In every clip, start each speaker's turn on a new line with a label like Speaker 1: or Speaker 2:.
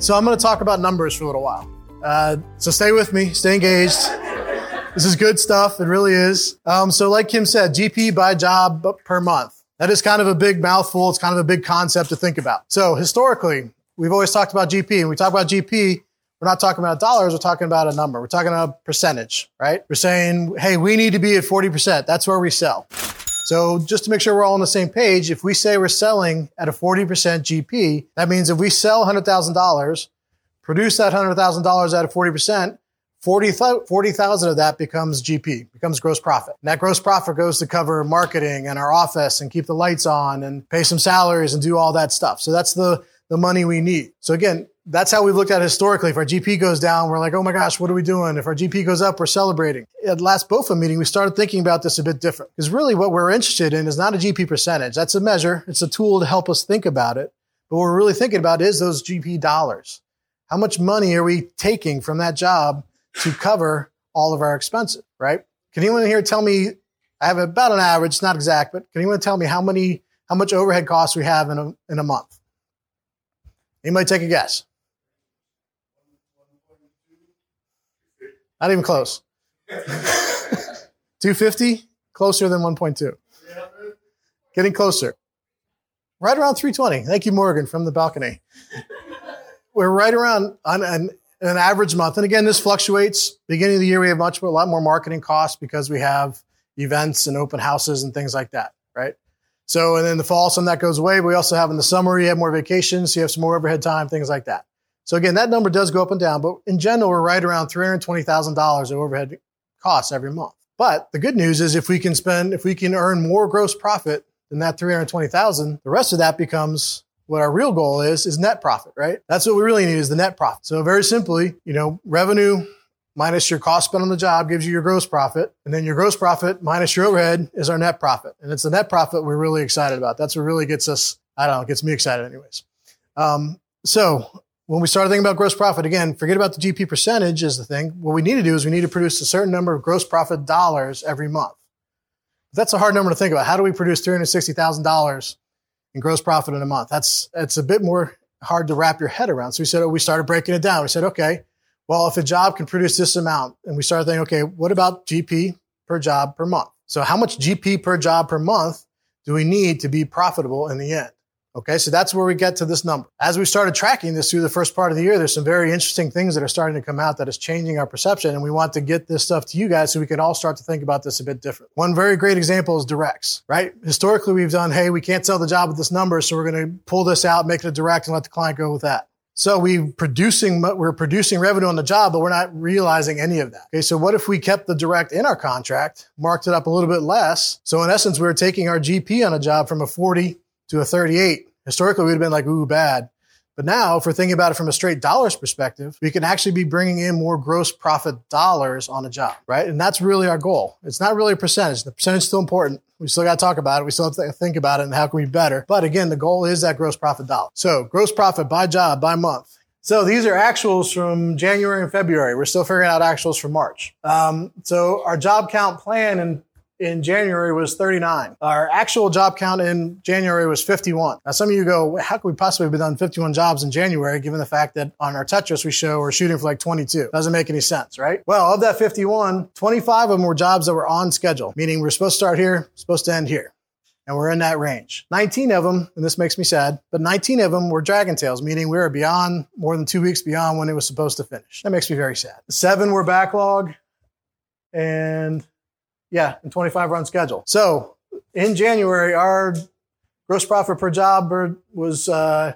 Speaker 1: So I'm going to talk about numbers for a little while. Uh, so stay with me, stay engaged. This is good stuff. It really is. Um, so like Kim said, GP by job per month. That is kind of a big mouthful. It's kind of a big concept to think about. So historically, we've always talked about GP and we talk about GP. We're not talking about dollars. We're talking about a number. We're talking about a percentage, right? We're saying, Hey, we need to be at 40%. That's where we sell. So just to make sure we're all on the same page, if we say we're selling at a 40% GP, that means if we sell $100,000, produce that $100,000 at a 40%, 40,000 40, of that becomes GP, becomes gross profit. And that gross profit goes to cover marketing and our office and keep the lights on and pay some salaries and do all that stuff. So that's the, the money we need. So again, that's how we've looked at historically. If our GP goes down, we're like, oh my gosh, what are we doing? If our GP goes up, we're celebrating. At last BOFA meeting, we started thinking about this a bit different because really what we're interested in is not a GP percentage. That's a measure. It's a tool to help us think about it. But what we're really thinking about is those GP dollars. How much money are we taking from that job to cover all of our expenses, right? Can anyone here tell me, I have about an average, not exact, but can anyone tell me how many, how much overhead costs we have in a, in a month? Anybody take a guess? Not even close. 250? Closer than 1.2. Getting closer. Right around 320. Thank you, Morgan, from the balcony. We're right around on an, an average month. And again, this fluctuates. Beginning of the year, we have much more, a lot more marketing costs because we have events and open houses and things like that, right? So, and in the fall, some of that goes away. But we also have in the summer, you have more vacations, so you have some more overhead time, things like that. So again, that number does go up and down, but in general, we're right around $320,000 of overhead costs every month. But the good news is if we can spend, if we can earn more gross profit than that 320,000, the rest of that becomes what our real goal is, is net profit, right? That's what we really need is the net profit. So very simply, you know, revenue minus your cost spent on the job gives you your gross profit. And then your gross profit minus your overhead is our net profit. And it's the net profit we're really excited about. That's what really gets us, I don't know, gets me excited anyways. Um, so when we started thinking about gross profit, again, forget about the GP percentage is the thing. What we need to do is we need to produce a certain number of gross profit dollars every month. That's a hard number to think about. How do we produce $360,000 in gross profit in a month? That's, it's a bit more hard to wrap your head around. So we said, oh, we started breaking it down. We said, okay, well, if a job can produce this amount and we started thinking, okay, what about GP per job per month? So how much GP per job per month do we need to be profitable in the end? Okay, so that's where we get to this number. As we started tracking this through the first part of the year, there's some very interesting things that are starting to come out that is changing our perception. And we want to get this stuff to you guys so we can all start to think about this a bit different. One very great example is directs, right? Historically, we've done, hey, we can't sell the job with this number, so we're going to pull this out, make it a direct, and let the client go with that. So we producing, we're producing revenue on the job, but we're not realizing any of that. Okay. So what if we kept the direct in our contract, marked it up a little bit less? So in essence, we were taking our GP on a job from a 40 to a 38. Historically, we'd have been like, ooh, bad. But now, if we're thinking about it from a straight dollars perspective, we can actually be bringing in more gross profit dollars on a job, right? And that's really our goal. It's not really a percentage. The percentage is still important. We still got to talk about it. We still have to think about it and how can we be better. But again, the goal is that gross profit dollar. So gross profit by job by month. So these are actuals from January and February. We're still figuring out actuals for March. Um, so our job count plan in in January was 39. Our actual job count in January was 51. Now, some of you go, how could we possibly have done 51 jobs in January, given the fact that on our Tetris we show we're shooting for like 22? Doesn't make any sense, right? Well, of that 51, 25 of them were jobs that were on schedule, meaning we're supposed to start here, supposed to end here. And we're in that range. 19 of them, and this makes me sad, but 19 of them were Dragon Tails, meaning we were beyond more than two weeks beyond when it was supposed to finish. That makes me very sad. Seven were backlog, and yeah, and 25 run schedule. So in January, our gross profit per job was uh,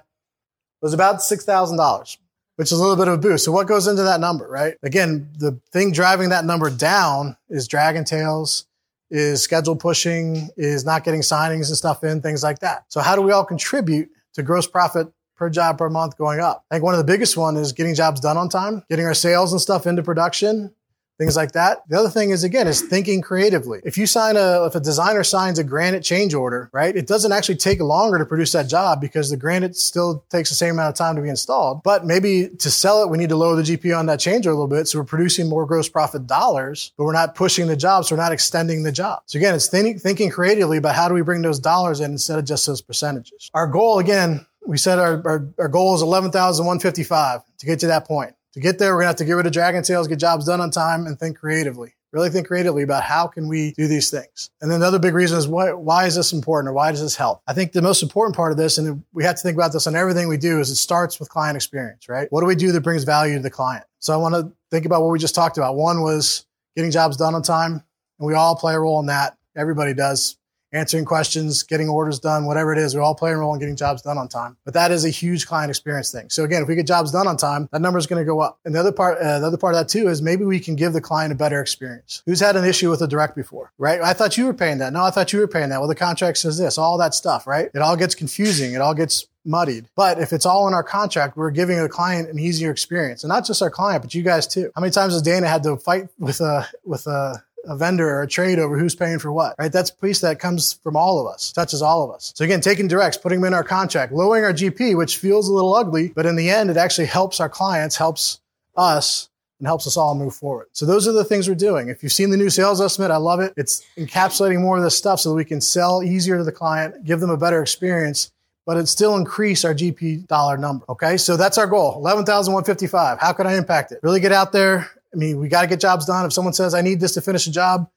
Speaker 1: was about six thousand dollars, which is a little bit of a boost. So what goes into that number, right? Again, the thing driving that number down is Dragon Tails, is schedule pushing, is not getting signings and stuff in, things like that. So how do we all contribute to gross profit per job per month going up? I think one of the biggest one is getting jobs done on time, getting our sales and stuff into production, things like that. The other thing is again is thinking creatively. If you sign a if a designer signs a granite change order, right? It doesn't actually take longer to produce that job because the granite still takes the same amount of time to be installed. But maybe to sell it, we need to lower the GP on that change order a little bit. So we're producing more gross profit dollars, but we're not pushing the job. So we're not extending the job. So again, it's thinking, thinking creatively about how do we bring those dollars in instead of just those percentages. Our goal again we said our, our, our goal is 11,155 to get to that point. To get there, we're to have to get rid of dragon tails, get jobs done on time, and think creatively. Really think creatively about how can we do these things. And then the other big reason is why, why is this important or why does this help? I think the most important part of this, and we have to think about this on everything we do, is it starts with client experience, right? What do we do that brings value to the client? So I want to think about what we just talked about. One was getting jobs done on time, and we all play a role in that. Everybody does answering questions, getting orders done, whatever it is. We all play a role in getting jobs done on time. But that is a huge client experience thing. So again, if we get jobs done on time, that number is going to go up. And the other part, uh, the other part of that too is maybe we can give the client a better experience. Who's had an issue with a direct before, right? I thought you were paying that. No, I thought you were paying that. Well, the contract says this, all that stuff, right? It all gets confusing. It all gets muddied. But if it's all in our contract, we're giving the client an easier experience. And not just our client, but you guys too. How many times has Dana had to fight with a, with a, a vendor or a trade over who's paying for what, right? That's piece that comes from all of us, touches all of us. So again, taking directs, putting them in our contract, lowering our GP, which feels a little ugly, but in the end, it actually helps our clients, helps us and helps us all move forward. So those are the things we're doing. If you've seen the new sales estimate, I love it. It's encapsulating more of this stuff so that we can sell easier to the client, give them a better experience, but it still increase our GP dollar number. Okay. So that's our goal. 11,155. How can I impact it? Really get out there, I mean, we got to get jobs done. If someone says, I need this to finish a job,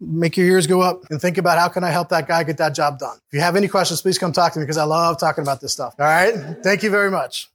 Speaker 1: make your ears go up and think about how can I help that guy get that job done. If you have any questions, please come talk to me because I love talking about this stuff. All right. Thank you very much.